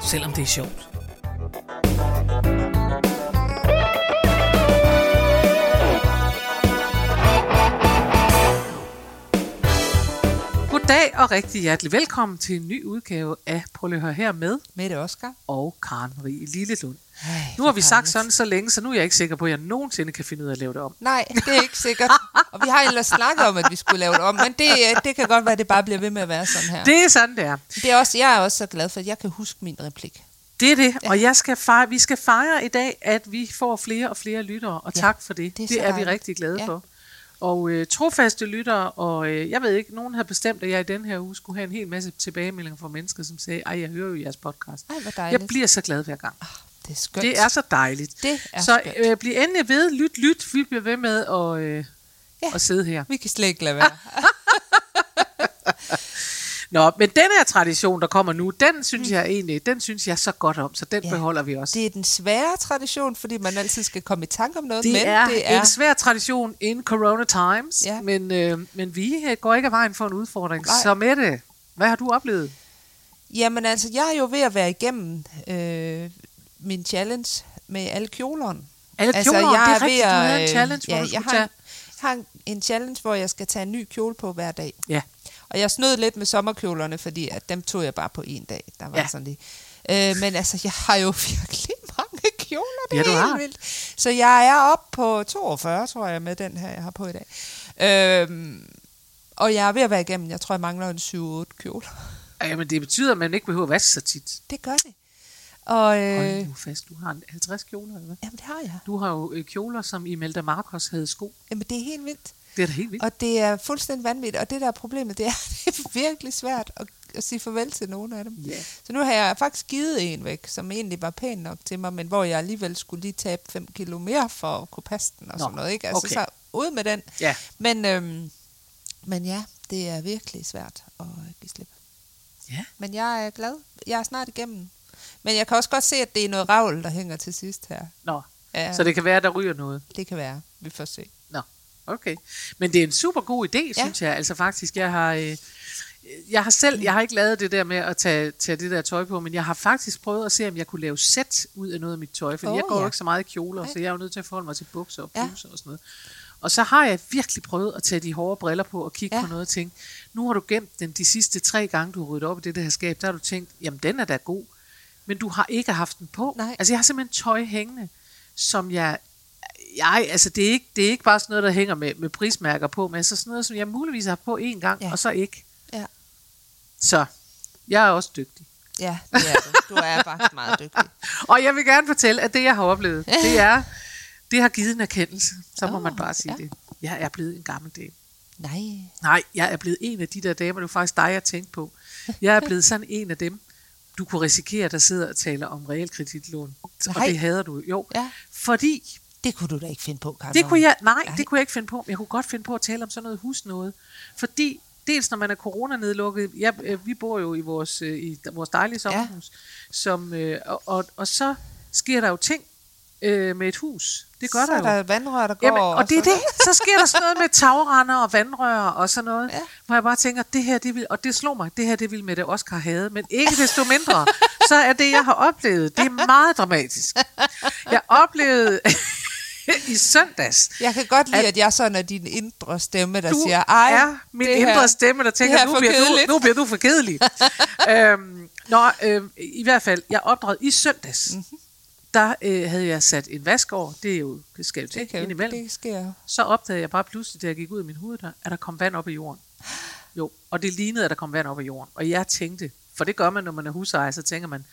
selvom det er sjovt. Goddag og rigtig hjertelig velkommen til en ny udgave af Prøv at høre her med Mette Oscar. og Karen Marie Lillelund. Ej, Nu har vi sagt dejligt. sådan så længe, så nu er jeg ikke sikker på, at jeg nogensinde kan finde ud af at lave det om. Nej, det er ikke sikkert. Og vi har ellers snakket om, at vi skulle lave det om, men det, øh, det kan godt være, at det bare bliver ved med at være sådan her. Det, er sådan, det er. det er også, jeg er også så glad for, at jeg kan huske min replik. Det er det, og jeg skal fejre, vi skal fejre i dag, at vi får flere og flere lyttere, og Ja, tak for det. det er Det, er vi rigtig glade Ja. for. Og øh, trofaste lyttere, og øh, jeg ved ikke, nogen havde bestemt, at jeg i den her uge skulle have en hel masse tilbagemeldinger fra mennesker, som sagde, ej, jeg hører jo jeres podcast. Ej, hvor dejligt. Jeg bliver så glad hver gang. Det er skønt. Det er så dejligt. Det er så skønt. øh, bliv endelig ved, lyt, lyt, vi bliver ved med at, øh, Ja. at sidde her. Vi kan slet ikke lade være. Nå, men den her tradition, der kommer nu, den synes jeg egentlig, den synes jeg så godt om, så den Ja. beholder vi også. Det er den svære tradition, fordi man altid skal komme i tanke om noget, Det, men er, det er... en svær tradition in corona times, Ja. men, øh, men vi øh, går ikke af vejen for en udfordring. Nej. Så Mette, hvad har du oplevet? Jamen altså, jeg er jo ved at være igennem øh, min challenge med alle kjolerne. Alle Altså, kjoler, jeg det er er rigtigt, ved du at, havde en øh, challenge, hvor ja, du jeg har, tage... jeg har en- en challenge, hvor jeg skal tage en ny kjole på hver dag. Ja, Og jeg snød lidt med sommerkjolerne, fordi at dem tog jeg bare på en dag. Der var Ja. ja. sådan lige. Øh, men altså, jeg har jo virkelig mange kjoler. Det Ja, er du helt har. vildt. Så jeg er oppe på 42, tror jeg, med den her, jeg har på i dag. Øh, og jeg er ved at være igennem. Jeg tror, jeg mangler en 7-8 kjoler. Jamen, det betyder, at man ikke behøver at vaske så tit. Det gør det. Og øh, Hold nu fast, du har en 50 kjoler, eller hvad? jamen, det har jeg. Du har jo øh, kjoler, som Imelda Marcos havde sko. Jamen, det er helt vildt. Det er da helt vildt. Og det er fuldstændig vanvittigt. Og det der er problemet, det er, det er virkelig svært at, at sige farvel til nogle af dem. Ja. Så nu har jeg faktisk givet en væk, som egentlig var pæn nok til mig, men hvor jeg alligevel skulle lige tabe 5 kilo mere for at kunne passe den og Nå, sådan noget. Ikke? Altså, okay. så ud med den. Ja. Men, øhm, men ja, det er virkelig svært at give slip. Ja. Men jeg er glad. Jeg er snart igennem. Men jeg kan også godt se, at det er noget ravl, der hænger til sidst her. Nå, Ja, så det kan være, der ryger noget. det kan være. Vi får se. Nå, okay. Men det er en super god idé, Ja. synes jeg. Altså faktisk, jeg har, øh, jeg har selv, jeg har ikke lavet det der med at tage, tage det der tøj på, men jeg har faktisk prøvet at se, om jeg kunne lave sæt ud af noget af mit tøj, for Åh, jeg går jo ja. ikke så meget i kjoler, Nej. så jeg er jo nødt til at forholde mig til bukser og Ja. bluser og sådan noget. Og så har jeg virkelig prøvet at tage de hårde briller på og kigge Ja. på noget og tænke, nu har du gemt den de sidste tre gange, du har ryddet op i det der skab, der har du tænkt, jamen den er da god, men du har ikke haft den på. Nej. Altså jeg har simpelthen tøj hængende, som jeg jeg, altså det er, ikke, det er ikke bare sådan noget, der hænger med, med prismærker på, men altså sådan noget, som jeg muligvis har på en gang, ja. Og så ikke. Ja. Så jeg er også dygtig. Ja, det er du. Du er faktisk meget dygtig. Og jeg vil gerne fortælle, at det, jeg har oplevet, det er, det har givet en erkendelse. Så må man bare sige ja. det. Jeg er blevet en gammel dame. Nej. Nej, jeg er blevet en af de der damer, det var faktisk dig, jeg tænkte på. Jeg er blevet sådan en af dem, du kunne risikere, der sidder og taler om realkreditlån. Og Nej. det hader du jo. Ja. Fordi Det kunne du da ikke finde på, Karen. Det kunne jeg, nej, Nej. det kunne jeg ikke finde på. Men Jeg kunne godt finde på at tale om sådan noget husnåde. Fordi dels når man er coronanedlukket, jeg, øh, vi bor jo i vores, øh, i vores dejlige sommerhus, ja. som, øh, og, og, og så sker der jo ting øh, med et hus. Det gør så der er jo. der vandrør, der går. Jamen, og det er det. Så sker der sådan noget med tagrender og vandrør og sådan noget. Ja. Hvor jeg bare tænker, det her, det vil, og det slog mig, det her, det vil med det Oscar have. Men ikke desto mindre, så er det, jeg har oplevet, det er meget dramatisk. Jeg oplevede i søndags, Jeg kan godt lide, At- at, jeg sådan er din indre stemme, der du siger, ej, er min det indre her, stemme, der tænker, er nu bliver, du, kedeligt." nu bliver du for kedelig. øhm, nå, øhm, i hvert fald, jeg opdraget i søndags. Mhm. Mm-hmm. Der øh, havde jeg sat en vask over, det er jo, det skal jo til kan, indimellem. det sker. Så opdagede jeg bare pludselig, da jeg gik ud af min hoveddør, at der kom vand op i jorden. Jo, og det lignede, at der kom vand op i jorden. Og jeg tænkte, for det gør man, når man er husejer, så tænker man,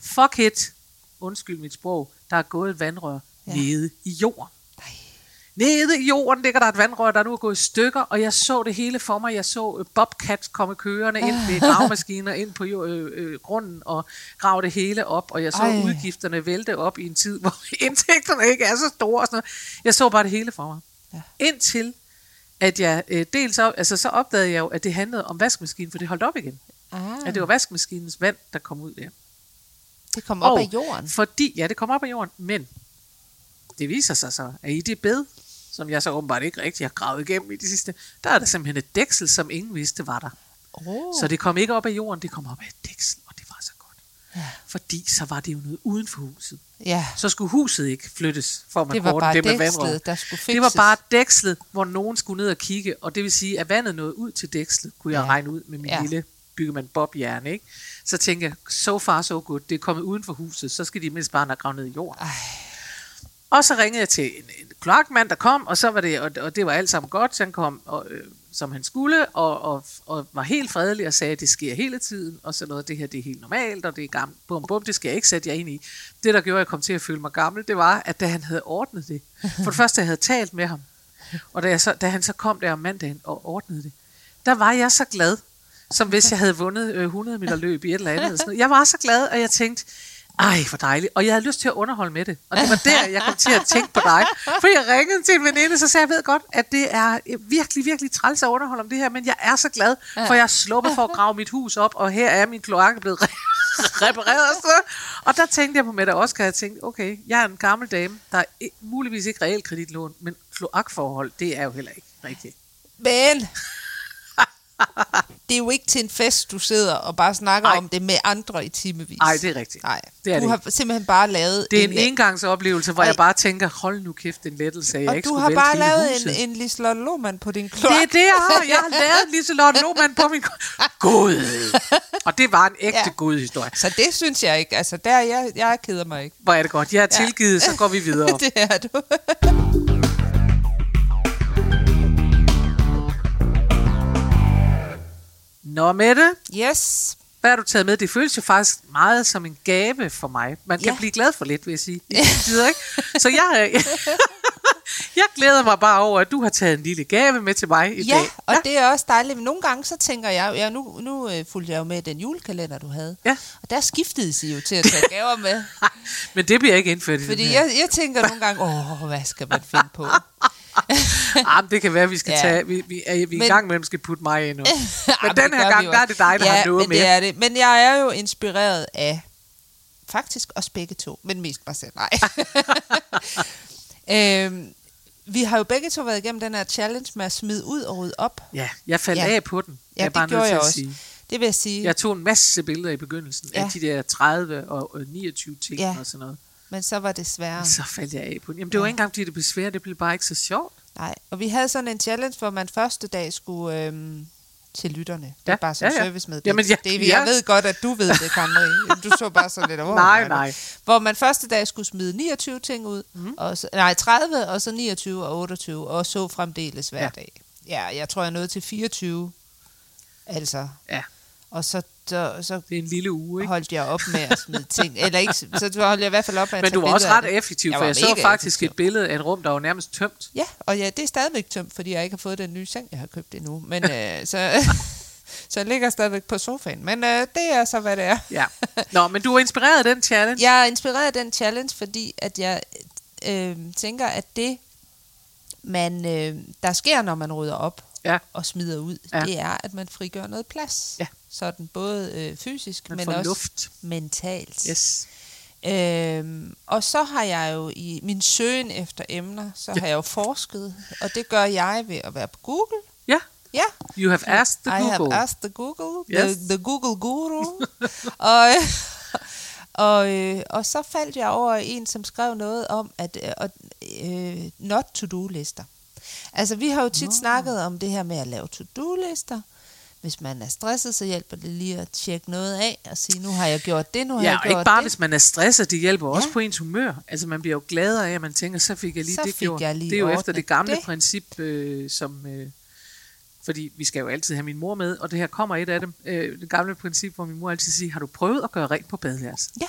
fuck it, undskyld mit sprog, der er gået et vandrør Ja. nede i jorden. Nej. Nede i jorden ligger der et vandrør, der nu er gået i stykker, og jeg så det hele for mig. Jeg så øh, Bobcat komme kørende ind med gravemaskiner ind på øh, øh, grunden og grave det hele op, og jeg så. Ej. udgifterne vælte op i en tid, hvor indtægterne ikke er så store. Og sådan noget. Jeg så bare det hele for mig. Ja. Indtil at jeg øh, dels op, altså så opdagede jeg jo, at det handlede om vaskemaskinen, for det holdt op igen. Ah, At det var vaskemaskinens vand, der kom ud der. det kom op Og af jorden. Fordi, ja, det kom op af jorden, men det viser sig så, at i det bed, som jeg så åbenbart ikke rigtig har gravet igennem i det sidste, der er der simpelthen et dæksel, som ingen vidste var der. Oh. Så det kom ikke op af jorden, det kom op af et dæksel, og det var så godt. Ja. Fordi så var det jo noget uden for huset. Ja, Så skulle huset ikke flyttes, for man det var bare det med dækslet, der skulle fikses. Det var bare dækslet, hvor nogen skulle ned og kigge, og det vil sige, at vandet nåede ud til dækslet, kunne jeg Ja. regne ud med min Ja. lille byggemand Bob hjerne, ikke? Så tænkte jeg, so far so good, det er kommet uden for huset, så skal de mindst bare have gravet ned i jorden. Ej. Og så ringede jeg til en, en kloakmand, der kom, og så var det, og, og det var alt sammen godt, så han kom, og, øh, som han skulle, og, og, og var helt fredelig og sagde, at det sker hele tiden, og så noget, det her det er helt normalt, og det er gammelt, bum, bum, det skal jeg ikke sætte jer ind i. Det, der gjorde, at jeg kom til at føle mig gammel, det var, at da han havde ordnet det, for det første, jeg havde talt med ham, og da, jeg så, da han så kom der om mandagen og ordnede det, der var jeg så glad, som hvis jeg havde vundet øh, 100 meter løb i et eller andet. Sådan noget. Jeg var så glad, og jeg tænkte, ej, hvor dejligt. Og jeg havde lyst til at underholde med det. Og det var der, jeg kom til at tænke på dig. For jeg ringede til en veninde, så sagde jeg, ved godt, at det er virkelig, virkelig træls at underholde om det her, men jeg er så glad, for jeg er sluppet for at grave mit hus op, og her er min kloak blevet re- repareret. Så. Og der tænkte jeg på Mette Oscar, jeg tænkte, okay, jeg er en gammel dame, der er muligvis ikke reelt kreditlån, men kloakforhold, det er jo heller ikke rigtigt. Men det er jo ikke til en fest, du sidder og bare snakker Ej. om det med andre i timevis. Nej, det er rigtigt. Nej, Det er du det har simpelthen bare lavet Det er en en, engangsoplevelse, hvor Ej. jeg bare tænker, hold nu kæft, en lettelse, jeg og ikke du har bare lavet huset. en, en Liselotte Lohmann på din klok. Det er det, jeg har. Jeg har lavet Liselotte Lohmann på min... Gud! Og det var en ægte Ja. ja. god historie. Så det synes jeg ikke. Altså, der jeg, jeg keder mig ikke. Hvor er det godt. Jeg er Ja. tilgivet, så går vi videre. det er du. Nå, Mette, yes. hvad har du taget med? Det føles jo faktisk meget som en gave for mig. Man kan Ja. ja. blive glad for lidt, vil jeg sige. Det betyder ikke. Så jeg, øh, jeg glæder mig bare over, at du har taget en lille gave med til mig i Ja, dag. og det er også dejligt. Men nogle gange så tænker jeg, ja, nu, nu øh, fulgte jeg jo med den julekalender, du havde. Ja. Og der skiftede I jo til at tage gaver med. Men det bliver ikke indført i Fordi jeg, jeg tænker nogle gange, åh, hvad skal man finde på? Ah, men det kan være, at vi skal Ja. tage... Vi, vi, er, vi er i Men- gang med, at skal putte mig ind nu. Men Jamen, den det her gang, der er det dig, der ja, har noget men det med. er det. Men jeg er jo inspireret af faktisk os begge to, men mest mig selv. Nej. øhm, vi har jo begge to været igennem den her challenge med at smide ud og rydde op. Ja, jeg faldt Ja. af på den. Ja, jeg er det bare gjorde nødt til jeg også. sige. Det vil jeg sige. Jeg tog en masse billeder i begyndelsen ja. Af de der 30 og øh, 29 ting Ja. ja. og sådan noget. Men så var det sværere. Så faldt jeg af på den. Jamen, det var Ja. ikke engang, fordi det blev svært. Det blev bare ikke så sjovt. Nej, og vi havde sådan en challenge, hvor man første dag skulle øhm, til lytterne. Det er bare som ja, ja. servicemeddelelse. Jamen, ja, det, er- ja. jeg ved godt, at du ved det, Karin Du så bare sådan lidt over. Nej, nej. Hvor man første dag skulle smide 29 ting ud, mm. og så, nej 30, og så 29 og 28, og så fremdeles hver Ja. dag. Ja, jeg tror, jeg nået til 24. Altså, Ja, og så, så, så det er en lille uge, ikke? holdt jeg op med at smide ting. Eller ikke, så holdt jeg i hvert fald op med at Men du var også ret effektiv, Jeg for jeg så faktisk effektiv. et billede af et rum, der var nærmest tømt. Ja, og ja, det er stadigvæk tømt, fordi jeg ikke har fået den nye seng, jeg har købt endnu. Men øh, så, så jeg ligger stadigvæk på sofaen. Men øh, det er så, hvad det er. Ja. Nå, men du var inspireret af den challenge. Jeg er inspireret af den challenge, fordi at jeg øh, tænker, at det, man, øh, der sker, når man rydder op Ja. og smider ud, Ja. det er, at man frigør noget plads. Ja. Sådan både øh, fysisk, Man men også luft. mentalt. Yes. Øhm, og så har jeg jo i min søgen efter emner, så Ja. har jeg jo forsket, og det gør jeg ved at være på Google. Ja. Ja, You have asked the I have Google. asked the Google, Yes. the, the Google guru. og, og, øh, og så faldt jeg over en, som skrev noget om, at øh, øh, not to-do-lister. Altså, vi har jo tit Nå. snakket om det her med at lave to-do-lister. Hvis man er stresset, så hjælper det lige at tjekke noget af og sige, nu har jeg gjort det, nu har Ja, jeg gjort ikke bare det. hvis man er stresset, det hjælper også Ja. på ens humør. Altså man bliver jo gladere af, at man tænker, så fik jeg lige Så det gjort. jeg lige det er jo efter det gamle det. princip, øh, som... Øh, fordi vi skal jo altid have min mor med, og det her kommer et af dem. Øh, det gamle princip, hvor min mor altid siger, har du prøvet at gøre rent på badeværelset? Ja.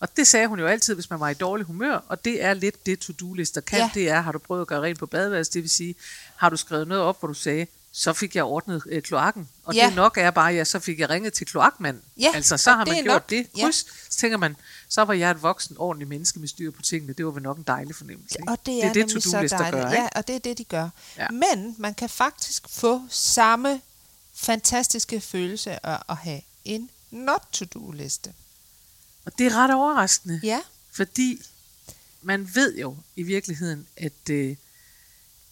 Og det sagde hun jo altid, hvis man var i dårlig humør, og det er lidt det to-do-lister kan. Ja. Ja. Det er, har du prøvet at gøre rent på badeværelset, det vil sige, har du skrevet noget op, hvor du sagde, så fik jeg ordnet øh, kloakken. Og Ja. det nok er bare, ja, så fik jeg ringet til kloakmanden. Ja, altså, så har det man er gjort nok- det. ja. Kryds, så tænker man, så var jeg et voksen, ordentligt menneske med styr på tingene. Det var vel nok en dejlig fornemmelse. ikke? Og det er, det, nemlig så to-do-lister dejligt. gør, ja, ikke? og det er det, de gør. Ja. Men man kan faktisk få samme fantastiske følelse af at have en not-to-do-liste. Og det er ret overraskende. Ja, Fordi man ved jo i virkeligheden, at, øh,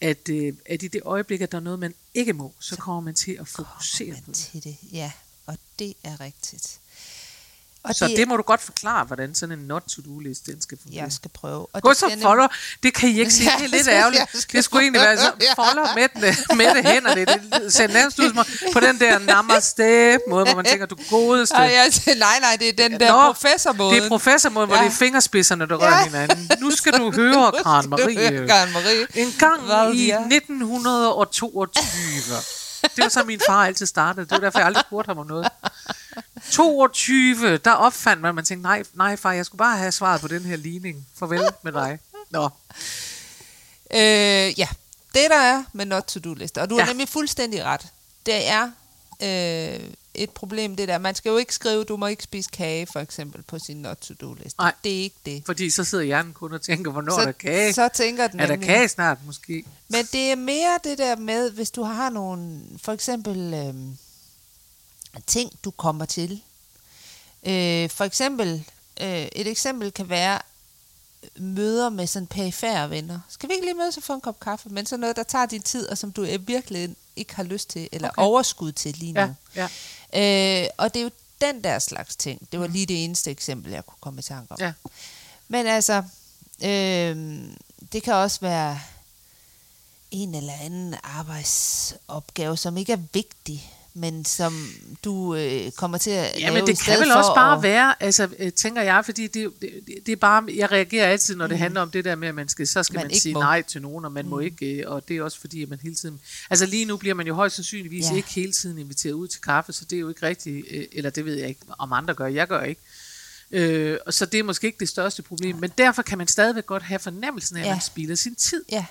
at, øh, at i det øjeblik, at der er noget, man ikke må, så kommer man til at fokusere på det. til det. Ja, og det er rigtigt. Og Så det, det må du godt forklare, hvordan sådan en not-to-do-liste den skal fungere. jeg skal prøve. Og Gå det så folder. Det kan I ikke sige. Ja, Det er lidt ærgerligt. skal Det skulle egentlig være så folder med, den, med det hænderne. Det ser nærmest ud på den der namaste måde, hvor man tænker, du godeste. Ej, jeg, nej, nej, det er den der Nå, professormåde. Det er professormåden, hvor Ja. det er fingerspidserne, der rører Ja. hinanden. Nu skal du høre, Karen Marie. Karen Marie. En gang Hvad i vi er. 1922. Det var så min far altid startede. Det var derfor, jeg aldrig spurgte ham om noget. 22, der opfandt man, man tænkte, nej, nej far, jeg skulle bare have svaret på den her ligning. Farvel med dig. Nå, Øh, ja, det der er med not to do lister, og du ja. Har nemlig fuldstændig ret. Det er øh, et problem, det der. Man skal jo ikke skrive, du må ikke spise kage, for eksempel, på sin not to do liste. Nej. Det er ikke det. fordi så sidder hjernen kun og tænker, hvornår så, er der kage? så tænker den er der kage snart måske? Men det er mere det der med, hvis du har nogle, for eksempel, øh, ting, du kommer til. Øh, for eksempel, øh, et eksempel kan være møder med sådan perifære venner. Skal vi ikke lige mødes og få en kop kaffe? Men sådan noget, der tager din tid, og som du virkelig ikke har lyst til, eller okay. Okay. overskud til lige nu. Ja, ja. Øh, og det er jo den der slags ting. Det var lige det eneste eksempel, jeg kunne komme i tanke om. Ja. Men altså, øh, det kan også være en eller anden arbejdsopgave, som ikke er vigtig, men som du øh, kommer til at Ja, men det kan vel også bare at, være, altså øh, tænker jeg, fordi det, det, det er bare, jeg reagerer altid, når det handler om det der med, at man skal, så skal Man man, sige må. nej til nogen, og man mm. må ikke, øh, og det er også fordi, at man hele tiden, altså lige nu bliver man jo højst sandsynligvis Ja. ja. ikke hele tiden inviteret ud til kaffe, så det er jo ikke rigtigt, øh, eller det ved jeg ikke, om andre gør, jeg gør ikke. Øh, og så det er måske ikke det største problem, men derfor kan man stadigvæk godt have fornemmelsen af, at Ja. man spilder sin tid. Ja,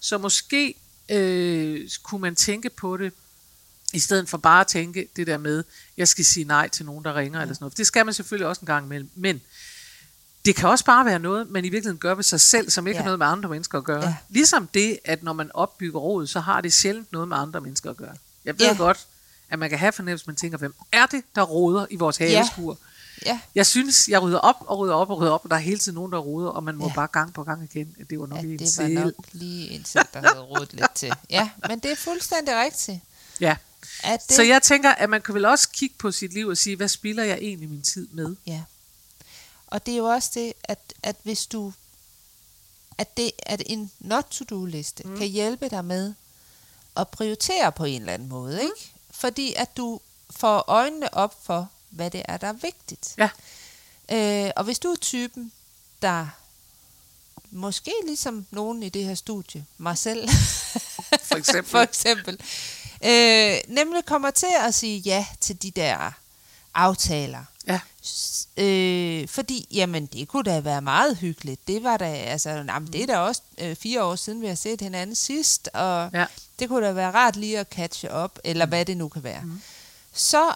Så måske øh, kunne man tænke på det, i stedet for bare at tænke det der med, jeg skal sige nej til nogen, der ringer, ja. eller sådan noget. Det skal man selvfølgelig også en gang imellem. Men det kan også bare være noget, man i virkeligheden gør ved sig selv, som ikke Ja. ja. har noget med andre mennesker at gøre. Ja. Ja. Ligesom det, at når man opbygger råd, så har det sjældent noget med andre mennesker at gøre. Jeg ved Ja. ja. godt, at man kan have fornemmelse, man tænker, hvem er det, der råder i vores Ja. haveskur? ja. Jeg synes, jeg rydder op og rydder op og rydder op, og der er hele tiden nogen, der råder, og man må Ja. ja. bare gang på gang igen, at det var nok ja en det var nok lige en selv, der havde rådet lidt til. Ja, men det er fuldstændig rigtigt. Ja. Det... Så jeg tænker, at man kan vel også kigge på sit liv og sige, hvad spilder jeg egentlig min tid med? Ja. Og det er jo også det, at, at hvis du at, det, at en not-to-do-liste mm. kan hjælpe dig med at prioritere på en eller anden måde, mm. ikke? Fordi at du får øjnene op for, hvad det er, der er vigtigt. Ja. Øh, og hvis du er typen, der måske ligesom nogen i det her studie, mig selv, For eksempel. for eksempel øh, nemlig kommer til at sige ja til de der aftaler. Ja. Øh, fordi, jamen, det kunne da være meget hyggeligt. Det var da, altså, jamen, det er da også øh, fire år siden, vi har set hinanden sidst, og Ja. det kunne da være rart lige at catche op, eller hvad det nu kan være. Mm. Så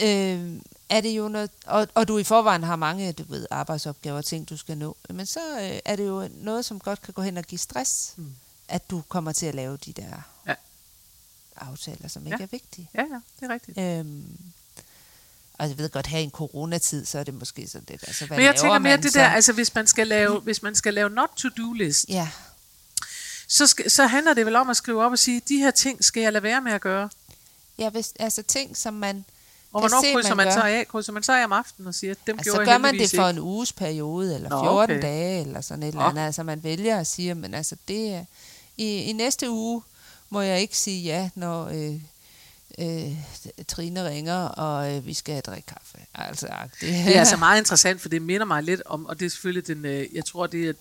øh, er det jo noget, og, og du i forvejen har mange, du ved, arbejdsopgaver og ting, du skal nå, men så øh, er det jo noget, som godt kan gå hen og give stress, mm. at du kommer til at lave de der. Aftaler, som ikke Ja. er vigtige. Ja, ja, det er rigtigt. Øhm, og jeg ved godt, her i en coronatid, så er det måske sådan lidt. Altså, hvad Men jeg tænker mere det så? der, altså hvis man skal lave, hvis man skal lave not to do list, Ja, så, skal, så handler det vel om at skrive op og sige, de her ting skal jeg lade være med at gøre. ja hvis, altså ting, som man Og hvornår se, krydser man man, så af? Krydser man så af om aftenen og siger, dem Altså, gjorde så gør man det for ikke. en uges periode, eller Nå, 14 okay. dage, eller sådan et eller Nå. andet. Altså, man vælger at sige, men altså, det er, i, i næste uge må jeg ikke sige ja, når øh, øh, Trine ringer, og øh, vi skal drikke kaffe. Altså, det, Det er altså meget interessant, for det minder mig lidt om, og det er selvfølgelig den, øh, jeg tror, det er,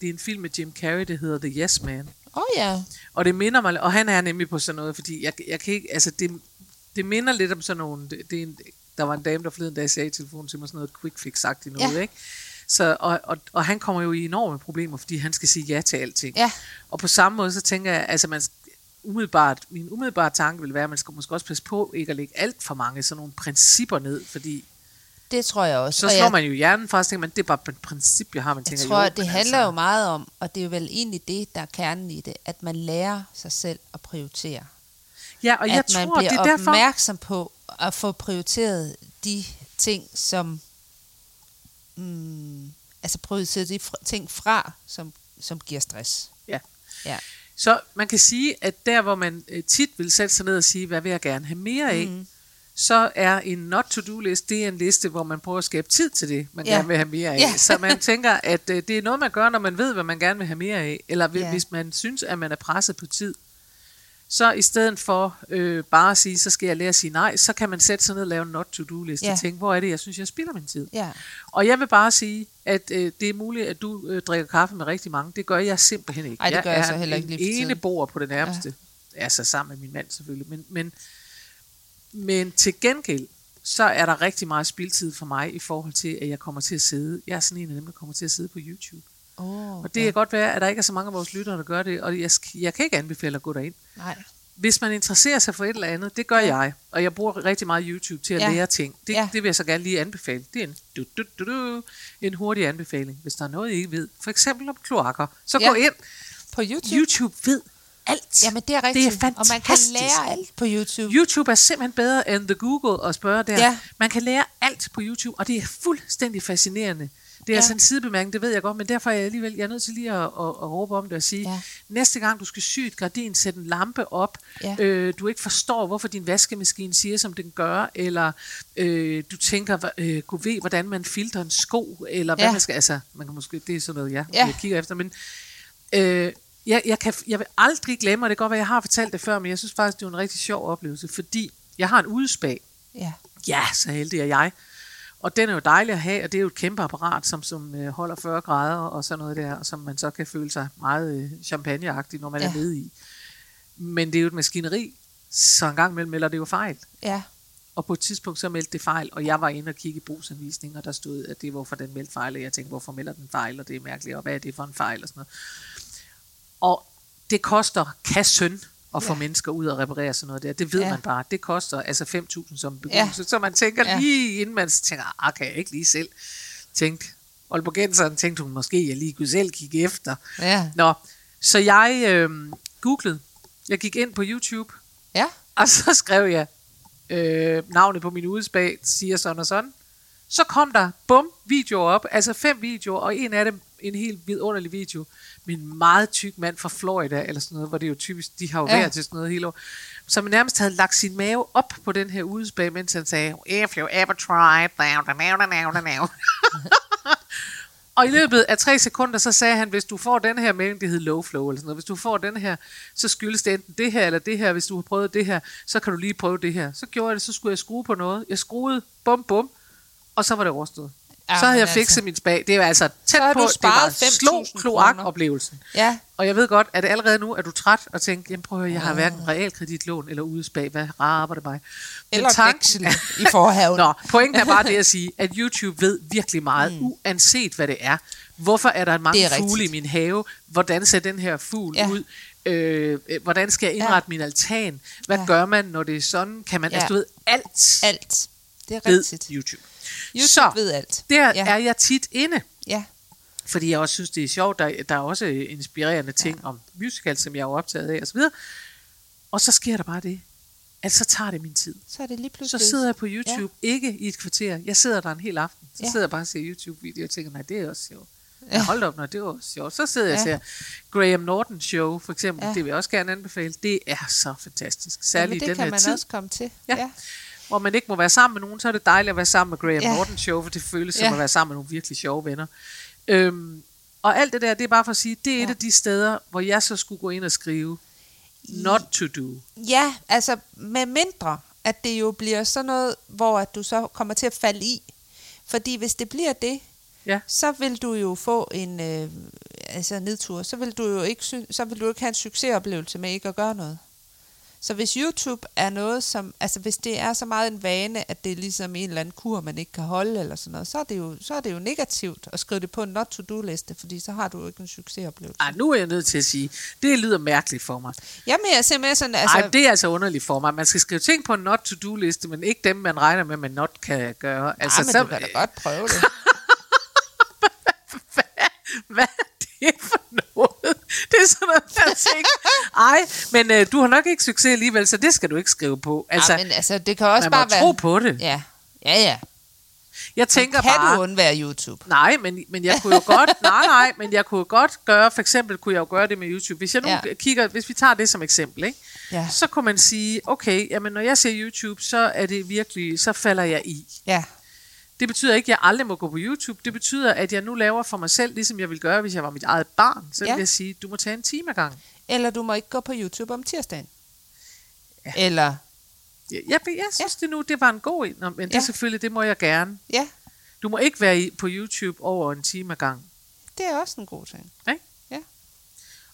det er en film med Jim Carrey, der hedder The Yes Man. Åh oh, ja, Og det minder mig, og han er nemlig på sådan noget, fordi jeg, jeg kan ikke, altså det, det minder lidt om sådan nogle, det, det er en Der var en dame, der forleden dag sagde i telefonen til mig sådan noget quick fix sagt i noget, Ja. ikke? Så, og, og, og han kommer jo i enorme problemer, fordi han skal sige ja til alting. Ja. Og på samme måde, så tænker jeg, altså man, umiddelbart, min umiddelbare tanke vil være, at man skal måske også passe på ikke at lægge alt for mange sådan nogle principper ned, fordi Det tror jeg også. så Og slår jeg, man jo hjernen fra, og tænker man, det er bare et princip, jeg har. Man jeg tænker, tror, jo, det handler altså, jo meget om, og det er jo vel egentlig det, der er kernen i det, at man lærer sig selv at prioritere. Ja, og jeg at man tror, bliver det er derfor... opmærksom på at få prioriteret de ting, som... Mm, altså prioriteret de ting fra, som, som giver stress. Ja. Ja. Så man kan sige, at der, hvor man øh, tit vil sætte sig ned og sige, hvad vil jeg gerne have mere af, mm. så er en not-to-do-list, det er en liste, hvor man prøver at skabe tid til det, man Ja. gerne vil have mere af. Ja. Så man tænker, at øh, det er noget, man gør, når man ved, hvad man gerne vil have mere af, eller ja. hvis man synes, at man er presset på tid. Så i stedet for øh, bare at sige, så skal jeg lære at sige nej, så kan man sætte sig ned og lave en not-to-do-liste Ja. og tænke, hvor er det, jeg synes, jeg spilder min tid. Ja. Og jeg vil bare sige, at øh, det er muligt, at du øh, drikker kaffe med rigtig mange. Det gør jeg simpelthen ikke. Ej, det gør jeg er så heller ikke lige for ene bor på det nærmeste. Ja. Altså sammen med min mand selvfølgelig. Men, men, men til gengæld, så er der rigtig meget spildtid for mig i forhold til, at jeg kommer til at sidde. Jeg er sådan en af dem, der kommer til at sidde på YouTube. Oh, Og det kan godt være, at der ikke er så mange af vores lyttere, der gør det. Og jeg, jeg kan ikke anbefale at gå derind. Nej. Hvis man interesserer sig for et eller andet, det gør jeg. Og jeg bruger rigtig meget YouTube til at Ja. lære ting. Det, Ja. det vil jeg så gerne lige anbefale. Det er en, du, du, du, du, en hurtig anbefaling, hvis der er noget, I ikke ved. For eksempel om kloakker. Så Ja. gå ind. På YouTube? YouTube ved alt. Jamen, det er rigtigt. Det er Og man kan fantastisk. lære alt på YouTube. YouTube er simpelthen bedre end The Google at spørge der. Ja. Man kan lære alt på YouTube, og det er fuldstændig fascinerende. Det er Ja. altså en sidebemærkning, det ved jeg godt, men derfor er jeg alligevel jeg er nødt til lige at, at, at råbe om det og sige, Ja. næste gang du skal sy et gardin, sæt en lampe op, Ja. øh, du ikke forstår, hvorfor din vaskemaskine siger, som den gør, eller øh, du tænker, øh, gud ved, hvordan man filter en sko, eller hvad Ja. man skal, altså, man kan måske, det er sådan noget, ja, Ja. jeg kigger efter, men øh, jeg, jeg, kan, jeg vil aldrig glemme, og det kan godt være, jeg har fortalt det før, men jeg synes faktisk, det var en rigtig sjov oplevelse, fordi jeg har en udespag, Ja. Ja, så heldig er jeg. Og den er jo dejlig at have, og det er jo et kæmpe apparat, som, som øh, holder 40 grader og sådan noget der, som man så kan føle sig meget øh, champagneagtig, når man ja. Er nede i. Men det er jo et maskineri, så en gang imellem melder det jo fejl. Ja. Og på et tidspunkt så meldte det fejl, og jeg var inde og kigge i brugsanvisningen, og der stod, at det var for den meldte fejl, og jeg tænkte, hvorfor melder den fejl, og det er mærkeligt, og hvad er det for en fejl, og sådan noget. Og det koster kassen at få Ja. mennesker ud og reparere sådan noget der. Det ved Ja. man bare. Det koster altså 5.000 som begyndelse. Ja. Så man tænker ja. lige inden man tænker, ah, kan jeg ikke lige selv tænke. Aalborgenseren tænkte hun måske, jeg lige kunne selv kigge efter. Ja. Nå, så jeg øh, googlede. Jeg gik ind på YouTube, Ja. og så skrev jeg øh, navnet på min udespag, siger sådan og sådan. Så kom der, bum, videoer op, altså fem videoer, og en af dem en helt vidunderlig video med en meget tyk mand fra Florida, eller sådan noget, hvor det er jo typisk, de har jo Ja. været til sådan noget hele år, som nærmest havde lagt sin mave op på den her udespag, mens han sagde, if you ever tried, now, now, now, now, now. Og i løbet af tre sekunder, så sagde han, hvis du får den her melding, det hed low flow eller sådan noget, hvis du får den her, så skyldes det enten det her eller det her. Hvis du har prøvet det her, så kan du lige prøve det her. Så gjorde jeg det, så skulle jeg skrue på noget. Jeg skruede, bum bum, og så var det overstået. Ja, så havde jeg fikset altså. min spag. Det var altså tæt på, det var 5.000 slog kroner. kloak-oplevelsen. Ja. Og jeg ved godt, at allerede nu er du træt og tænker, jamen prøv at høre, jeg har hverken realkreditlån eller udespag. Hvad rarer det mig? Men Eller veksel i forhaven. Nå, pointen er bare det at sige, at YouTube ved virkelig meget, mm. uanset hvad det er. Hvorfor er der mange er fugle i min have? Hvordan ser den her fugl Ja. ud? Øh, hvordan skal jeg indrette ja. min altan? Hvad Ja. gør man, når det er sådan? Kan man, Ja. altså du ved, alt, Alt. Det er ved rigtigt. YouTube. YouTube Så, ved alt. Der Ja. er jeg tit inde. Ja. Fordi jeg også synes, det er sjovt. Der, der er også inspirerende ting ja. om musicals, som jeg er optaget af osv. Og så sker der bare det, at så tager det min tid. Så er det lige Så pludselig... sidder jeg på YouTube, ja. ikke i et kvarter. Jeg sidder der en hel aften. Så Ja. sidder jeg bare og ser YouTube-videoer og tænker, nej, det er også sjovt. Ja. Hold op, når det var også sjovt. Så sidder jeg og ser Graham Norton Show, for eksempel. Ja. Det vil jeg også gerne anbefale. Det er så fantastisk. Jamen, Særligt i det den kan her man tid, også komme til. Ja. ja. Hvor man ikke må være sammen med nogen. Så er det dejligt at være sammen med Graham Ja. Norton Show, for det føles som Ja. at være sammen med nogle virkelig sjove venner. Øhm, og alt det der, det er bare for at sige, det er et Ja. af de steder, hvor jeg så skulle gå ind og skrive, not to do. Ja, altså med mindre, at det jo bliver sådan noget, hvor at du så kommer til at falde i. Fordi hvis det bliver det, Ja. så vil du jo få en øh, altså nedtur. Så vil du jo ikke så vil du ikke have en succesoplevelse med ikke at gøre noget. Så hvis YouTube er noget, som, altså hvis det er så meget en vane, at det er ligesom en eller anden kur, man ikke kan holde eller sådan noget, så er det jo, så er det jo negativt at skrive det på en not-to-do-liste, fordi så har du jo ikke en succesoplevelse. Ej, nu er jeg nødt til at sige, det lyder mærkeligt for mig. Jamen, jeg er simpelthen sådan, altså... Ej, det er altså underligt for mig. Man skal skrive ting på en not-to-do-liste, men ikke dem, man regner med, man not kan gøre. Altså, Ej, men så, du kan da godt prøve det. hvad, hvad er det for noget? Det er sådan noget, jeg tænker, ej, men øh, du har nok ikke succes alligevel, så det skal du ikke skrive på. Altså, Ej, men altså, det kan også man må bare være... tro på det. Ja, ja, ja. Jeg tænker kan bare, du undvære YouTube? nej, men, men jeg kunne jo godt, nej, nej, men jeg kunne jo godt gøre, for eksempel kunne jeg jo gøre det med YouTube. Hvis jeg nu Ja. ja. kigger, hvis vi tager det som eksempel, ikke? Ja. så kunne man sige, okay, jamen når jeg ser YouTube, så er det virkelig, så falder jeg i. Ja, Det betyder ikke, at jeg aldrig må gå på YouTube. Det betyder, at jeg nu laver for mig selv, ligesom jeg ville gøre, hvis jeg var mit eget barn. Så Ja. vil jeg sige, du må tage en time ad gang. eller du må ikke gå på YouTube om tirsdagen. Ja. Eller, Jeg, jeg, jeg synes det nu, det var en god en, men det Ja. er selvfølgelig, det må jeg gerne. ja, Du må ikke være i, på YouTube over en time ad gang. det er også en god ting. Ikke?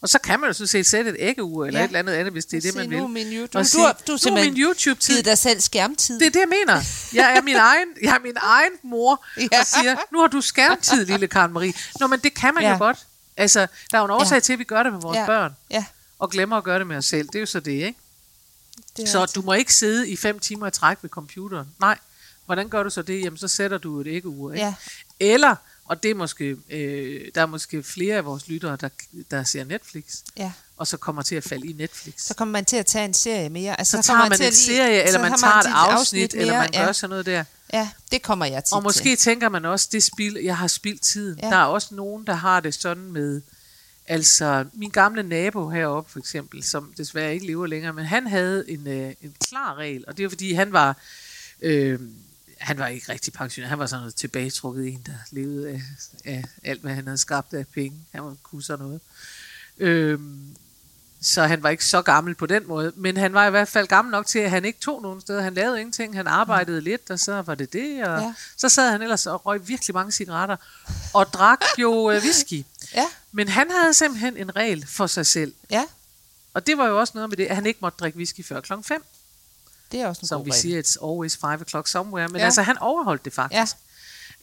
Og så kan man jo sådan set sætte et æggeur, eller Ja. et eller andet andet, hvis det er det, man nu vil. er min YouTube. Og Du, sige, har, du har nu er min YouTube-tid. givet dig selv skærmtid. Det er det, jeg mener. Jeg er min egen, jeg er min egen mor, Ja. og siger, nu har du skærmtid, lille Karen Marie. Nå, men det kan man Ja. jo godt. Altså, der er jo en årsag Ja. til, at vi gør det med vores Ja. børn, Ja, og glemmer at gøre det med os selv. Det er jo så det, ikke? det Så rigtigt. du må ikke sidde i fem timer i træk ved computeren. Nej. Hvordan gør du så det? Jamen, så sætter du et æggeur, ikke? Ja. Eller, og det er måske, øh, der er måske flere af vores lyttere, der, der ser Netflix, Ja, og så kommer til at falde i Netflix. så kommer man til at tage en serie mere. Altså, så kommer tager man til en lige- serie, eller så man har tager et afsnit, eller mere. man gør ja. sådan noget der. Ja, det kommer jeg til Og måske tænker man også, det spil, jeg har spildt tiden. Ja. Der er også nogen, der har det sådan med, altså min gamle nabo heroppe for eksempel, som desværre ikke lever længere, men han havde en, øh, en klar regel, og det var fordi han var, øh, han var ikke rigtig pensioneret, han var sådan noget tilbagetrukket en, der levede af, af alt, hvad han havde skabt af penge. Han var kunne sådan noget. Øh, så han var ikke så gammel på den måde, men han var i hvert fald gammel nok til, at han ikke tog nogen steder. Han lavede ingenting, han arbejdede mm. lidt, og så var det det, og ja. så sad han ellers og røg virkelig mange cigaretter, og drak jo øh, whisky. Ja, Men han havde simpelthen en regel for sig selv, ja, og det var jo også noget med det, at han ikke måtte drikke whisky før klokken 5, det er også en som god vi regel. siger, it's always 5 o'clock somewhere, men Ja. altså han overholdt det faktisk.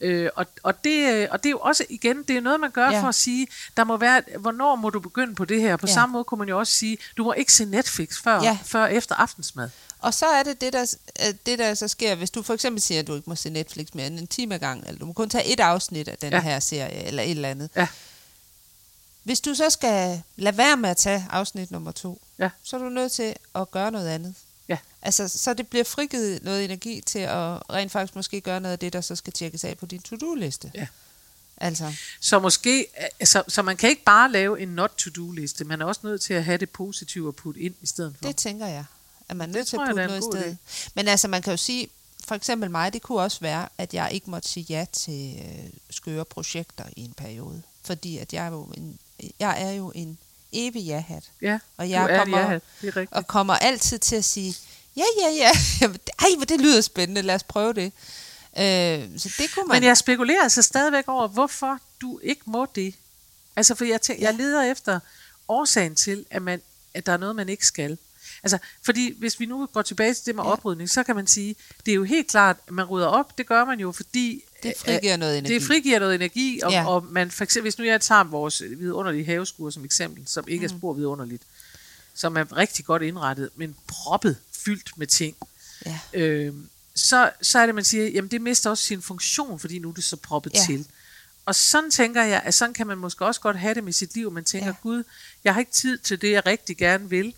Ja. Øh, og, og, det, øh, og det er jo også, igen, det er noget, man gør Ja. for at sige, der må være, hvornår må du begynde på det her? På Ja. samme måde kunne man jo også sige, du må ikke se Netflix før, Ja. før efter aftensmad. Og så er det det der, øh, det, der så sker, hvis du for eksempel siger, at du ikke må se Netflix mere end en time ad gang, eller du må kun tage et afsnit af den. Ja. her serie, eller et eller andet. Ja. Hvis du så skal lade være med at tage afsnit nummer to, Ja. så er du nødt til at gøre noget andet. Ja. Altså, så det bliver frigivet noget energi til at rent faktisk måske gøre noget af det, der så skal tjekkes af på din to-do-liste. Ja. Altså, Så måske, altså, så man kan ikke bare lave en not-to-do-liste, man er også nødt til at have det positive at putte ind i stedet for. det tænker jeg, at man er Det nødt til at jeg, putte er noget i stedet. Men altså, man kan jo sige, for eksempel mig, det kunne også være, at jeg ikke måtte sige ja til øh, skøre projekter i en periode. Fordi at jeg er jo en, jeg er jo en evig ja-hat. Ja, Og du jeg er kommer- det, ja, det er rigtigt. og kommer altid til at sige, ja, ja, ja, ej, hvor det lyder spændende, lad os prøve det. Øh, så det kunne man... Men jeg spekulerer altså stadigvæk over, hvorfor du ikke må det. Altså, for jeg, tæ- jeg leder efter årsagen til, at, man, at der er noget, man ikke skal. Altså, fordi hvis vi nu går tilbage til det med Ja. oprydning, så kan man sige, det er jo helt klart, at man rydder op, det gør man jo, fordi... Det frigiver noget energi. Det frigiver noget energi, og, Ja. og man for eksempel, hvis nu jeg tager vores vidunderlige haveskur som eksempel, som ikke Mm. er spor vidunderligt, som er rigtig godt indrettet, men proppet, fyldt med ting, Ja. øh, så, så er det, man siger, jamen det mister også sin funktion, fordi nu er det så proppet Ja. til. Og sådan tænker jeg, at sådan kan man måske også godt have det med sit liv. Man tænker, ja. Gud, jeg har ikke tid til det, jeg rigtig gerne vil,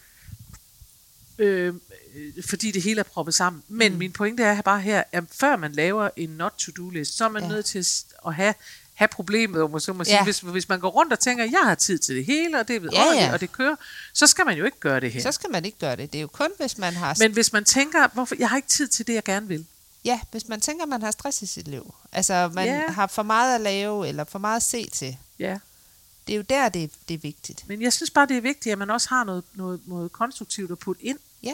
øh, øh, fordi det hele er proppet sammen. Men mm. min pointe er bare her, at før man laver en not-to-do-list, så er man Ja. ja. nødt til at, have, have problemet, om man så må sige. Ja. Hvis, hvis man går rundt og tænker, jeg har tid til det hele, og det er Ja, vidunderligt, ja. og det kører, så skal man jo ikke gøre det her. Så skal man ikke gøre det. Det er jo kun, hvis man har... Men hvis man tænker, hvorfor, jeg har ikke tid til det, jeg gerne vil, Ja, hvis man tænker, man har stress i sit liv. Altså, man Ja. har for meget at lave, eller for meget at se til. ja, Det er jo der, det, det er vigtigt. Men jeg synes bare, det er vigtigt, at man også har noget, noget, noget konstruktivt at putte ind. Ja.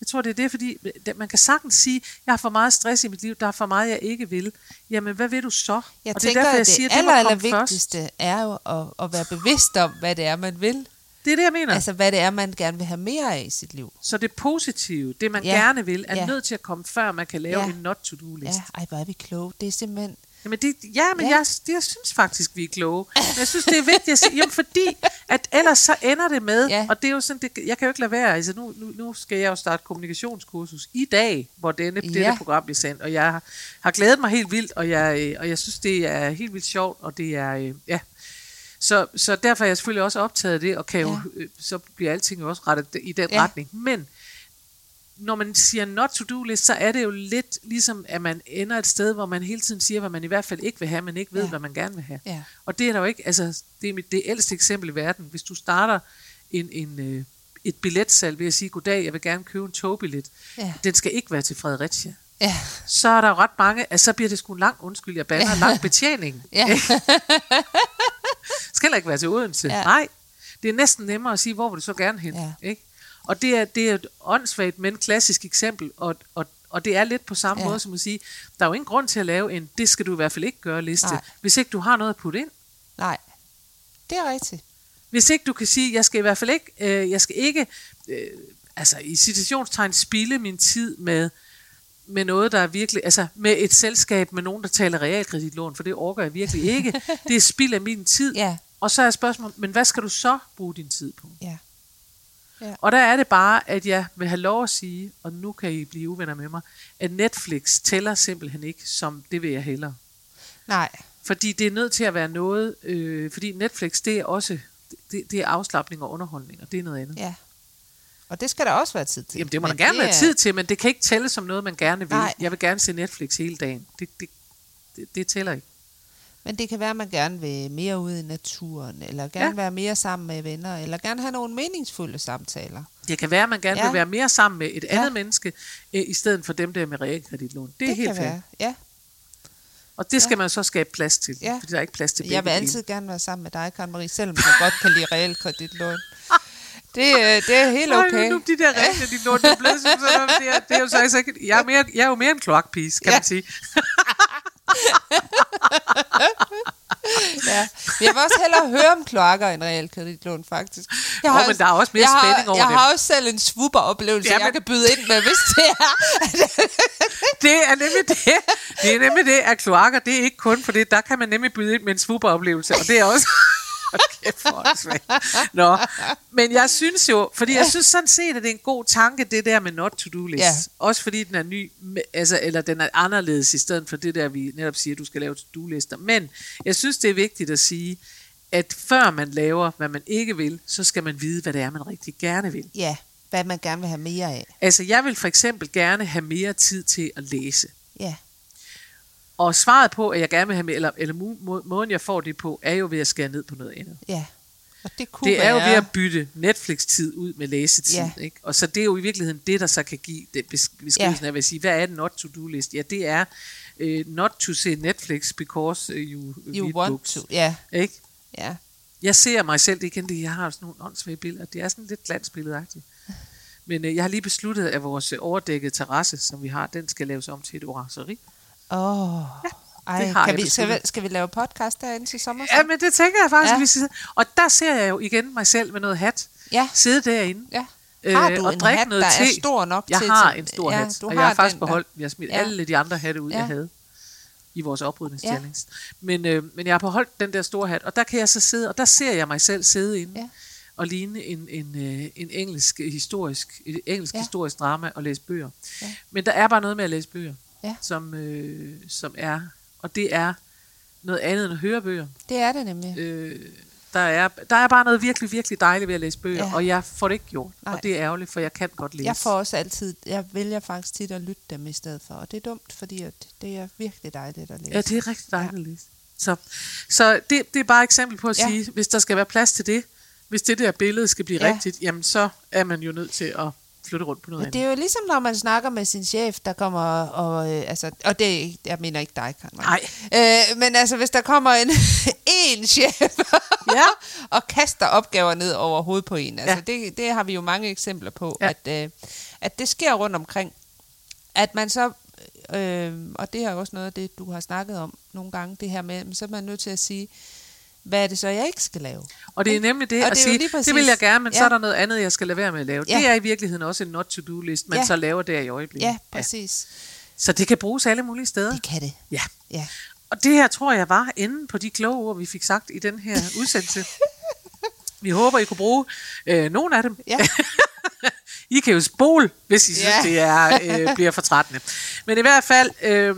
Jeg tror, det er det, fordi man kan sagtens sige, jeg har for meget stress i mit liv, der er for meget, jeg ikke vil. Jamen, hvad vil du så? Jeg og tænker, det er derfor, jeg at det siger, aller, det aller først. vigtigste er jo at, at være bevidst om, hvad det er, man vil. Det er det, jeg mener. Altså, hvad det er, man gerne vil have mere af i sit liv. Så det positive, det man Ja. gerne vil, er Ja. nødt til at komme før man kan lave Ja. en not-to-do-list. Ja, ej, hvor er vi kloge. Det er simpelthen... Jamen det, ja, men Ja. Jeg, jeg synes faktisk, vi er kloge. Men jeg synes, det er vigtigt at sige, jamen fordi, at ellers så ender det med, Ja. og det er jo sådan, det, jeg kan jo ikke lade være, altså nu, nu, nu skal jeg jo starte kommunikationskursus i dag, hvor denne, Ja. dette program bliver sendt, og jeg har, har glædet mig helt vildt, og jeg, og jeg synes, det er helt vildt sjovt, og det er, øh, ja, så, så derfor er jeg selvfølgelig også optaget af det, og kan jo, Ja. øh, så bliver alting jo også rettet i den Ja. retning. Men når man siger not to do list, så er det jo lidt ligesom, at man ender et sted, hvor man hele tiden siger, hvad man i hvert fald ikke vil have, men ikke ved, Ja. hvad man gerne vil have. Ja. Og det er der jo ikke, altså det er mit, det ældste eksempel i verden. Hvis du starter en, en, øh, et billetsalg ved at sige, goddag, jeg vil gerne købe en togbillet. Ja. Den skal ikke være til Fredericia. Ja. Så er der jo ret mange, altså så bliver det sgu en lang, undskyld, jeg bander, Ja. lang betjening. Ja. skal heller ikke være til Odense. Ja. Nej, det er næsten nemmere at sige, hvor vil du så gerne hen. Ja. Ikke? Og det er, det er et åndssvagt, men klassisk eksempel, og, og, og det er lidt på samme Ja. måde som at sige, der er jo ingen grund til at lave en, det skal du i hvert fald ikke gøre liste, Nej. hvis ikke du har noget at putte ind. Nej. Det er rigtigt. Hvis ikke du kan sige, jeg skal i hvert fald ikke, øh, jeg skal ikke, øh, altså i citationstegn, spille min tid med, med noget, der er virkelig, altså med et selskab med nogen, der taler realkreditlån, for det orker jeg virkelig ikke. det er spild af min tid. Ja. Og så er spørgsmålet, men hvad skal du så bruge din tid på? Ja. Og der er det bare, at jeg vil have lov at sige, og nu kan I blive uvenner med mig, at Netflix tæller simpelthen ikke, som det vil jeg hellere. Nej. Fordi det er nødt til at være noget, øh, fordi Netflix, det er også, det, det er afslappning og underholdning, og det er noget andet. Ja. Og det skal der også være tid til. Jamen det må Men der gerne være er- tid til, men det kan ikke tælle som noget, man gerne vil. Nej. Jeg vil gerne se Netflix hele dagen. Det, det, det, det tæller ikke. Men det kan være, at man gerne vil mere ud i naturen, eller gerne Ja. være mere sammen med venner, eller gerne have nogle meningsfulde samtaler. Det kan være, at man gerne Ja. vil være mere sammen med et Ja. andet menneske, øh, i stedet for dem der med realkreditlån. Det er helt kan være. Ja. Og det skal Ja. man så skabe plads til, Ja. fordi der er ikke plads til begge Jeg vil dele. altid gerne være sammen med dig, Karen Marie, selvom du godt kan lide realkreditlån. Det, øh, det er helt okay. Nej, nu, de der regler, de lån, det er blevet sådan, så det, er, det er jo så altså ikke, jeg er, mere, jeg er jo mere en kloakpis, kan ja. man sige. Ja. Men Jeg vil også hellere høre om kloakker end realkreditlån, faktisk. Jeg Åh, men der er også mere jeg har, spænding over Jeg dem. har også selv en swooper-oplevelse, Ja, ja, jeg men- kan byde ind med, hvis det er. Det er nemlig det. Det er nemlig det, at kloakker, det er ikke kun for det. Der kan man nemlig byde ind med en swooper-oplevelse, og det er også... Kæft. Nå, men jeg synes jo, fordi jeg synes sådan set, at det er en god tanke, det der med not to do list. Ja. Også fordi den er ny, altså, eller den er anderledes i stedet for det der, vi netop siger, at du skal lave to do lister. Men jeg synes, det er vigtigt at sige, at før man laver, hvad man ikke vil, så skal man vide, hvad det er, man rigtig gerne vil. Ja, hvad man gerne vil have mere af. Altså, jeg vil for eksempel gerne have mere tid til at læse. Ja, Og svaret på, at jeg gerne vil have mere, eller, eller må, må, måden jeg får det på, er jo ved at skære ned på noget andet. ja. Og det kunne Det er jo ved at bytte Netflix-tid ud med læsetid. Ja. Ikke? Og så det er jo i virkeligheden det, der så kan give det bes- beskrivelsen Ja. af, at sige, hvad er det not to do list? Ja, det er uh, not to se Netflix because uh, you, You read want books. to. Ja, Ikke? ja. Jeg ser mig selv, det igen det, jeg har sådan nogle åndssvage billeder. Det er sådan lidt glansbilledagtigt. Men uh, jeg har lige besluttet, at vores øh, overdækkede terrasse, som vi har, den skal laves om til et orangeri. Åh, oh. Ej, har kan jeg vi, skal, skal vi lave podcast derinde til sommer? Ja, men det tænker jeg faktisk, Ja. ja. vi skal. Og der ser jeg jo igen mig selv med noget hat. Ja. Sidde derinde. Ja. Har øh, du og en drikke hat, noget der er te. stor nok jeg til... har til- en stor ja, hat, og har jeg har faktisk den beholdt den. Jeg har smidt Ja. ja. alle de andre hatte ud, Ja. ja. jeg havde i vores oprydningschallenge. Ja. Men, øh, men jeg har beholdt den der store hat, og der kan jeg så sidde, og der ser jeg mig selv sidde inde Ja. og ligne en, en, øh, en engelsk historisk, et engelsk Ja. ja. historisk drama og læse bøger. Ja. Men der er bare noget med at læse bøger, Ja. som, øh, som er, og det er noget andet end at høre bøger. Det er det nemlig. Øh, der, er, der er bare noget virkelig, virkelig dejligt ved at læse bøger, Ja. ja. og jeg får det ikke gjort. Nej. Og det er ærgerligt, for jeg kan godt læse. Jeg får også altid, jeg vælger faktisk tit at lytte dem i stedet for, og det er dumt, fordi at det er virkelig dejligt at læse. Ja, det er rigtig dejligt at læse. Så, så det, det er bare et eksempel på at Ja. ja. sige, hvis der skal være plads til det, hvis det der billede skal blive Ja. ja. rigtigt, jamen så er man jo nødt til at flytte rundt på noget Men det andet. er jo ligesom, når man snakker med sin chef, der kommer og... Øh, altså, og det jeg mener ikke dig, Karen. Nej. Øh, men altså, hvis der kommer en, en chef Ja. og kaster opgaver ned over hovedet på en. Altså, Ja. det, det har vi jo mange eksempler på, Ja. at, øh, at det sker rundt omkring. At man så... Øh, og det er også noget af det, du har snakket om nogle gange, det her med, så er man nødt til at sige, hvad er det så, jeg ikke skal lave? Og det er nemlig det Og at det sige, lige det vil jeg præcis- gerne, men så ja. er der noget andet, jeg skal lade være med at lave. Ja. Det er i virkeligheden også en not-to-do-list, man Ja. så laver der i øjeblikket. Ja, præcis. Så det kan bruges alle mulige steder. Det kan det. Ja. Ja. Og det her tror jeg var enden på de kloge ord, vi fik sagt i den her udsendelse. Vi håber, I kunne bruge øh, nogle af dem. Ja. I kan jo spole, hvis I synes, Ja. det er, øh, bliver for trættende. Men i hvert fald, øh,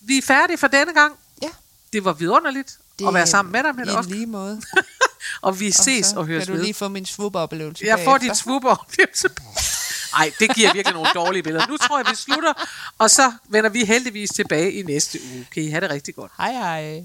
vi er færdige for denne gang. Ja. Det var vidunderligt Det at være sammen med dig, Mette I Osk. lige måde. Og vi ses og høres kan du ved. lige få min swoop-oplevelse Jeg får bagefter. dit swoop-oplevelse. Ej, det giver virkelig nogle dårlige billeder. Nu tror jeg, vi slutter, og så vender vi heldigvis tilbage i næste uge. Kan I have det rigtig godt. Hej hej.